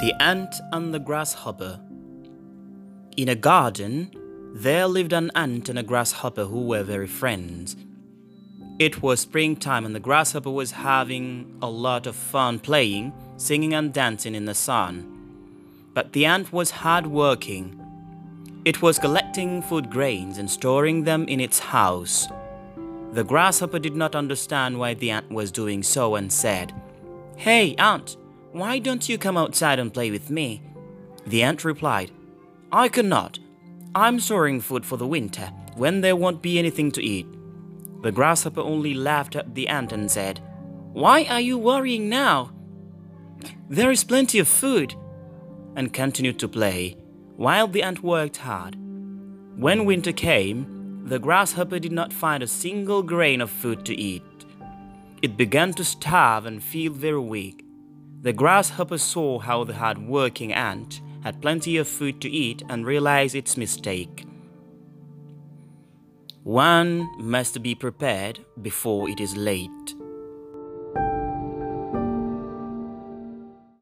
The Ant and the Grasshopper In a garden, there lived an ant and a grasshopper who were very friends. It was springtime and the grasshopper was having a lot of fun playing, singing and dancing in the sun. But the ant was hard working. It was collecting food grains and storing them in its house. The grasshopper did not understand why the ant was doing so and said, Hey, ant, why don't you come outside and play with me? The ant replied, I cannot. I'm storing food for the winter, when there won't be anything to eat. The grasshopper only laughed at the ant and said, Why are you worrying now? There is plenty of food, and continued to play, while the ant worked hard. When winter came, the grasshopper did not find a single grain of food to eat. It began to starve and feel very weak. The grasshopper saw how the hard working ant had plenty of food to eat and realized its mistake. One must be prepared before it is late.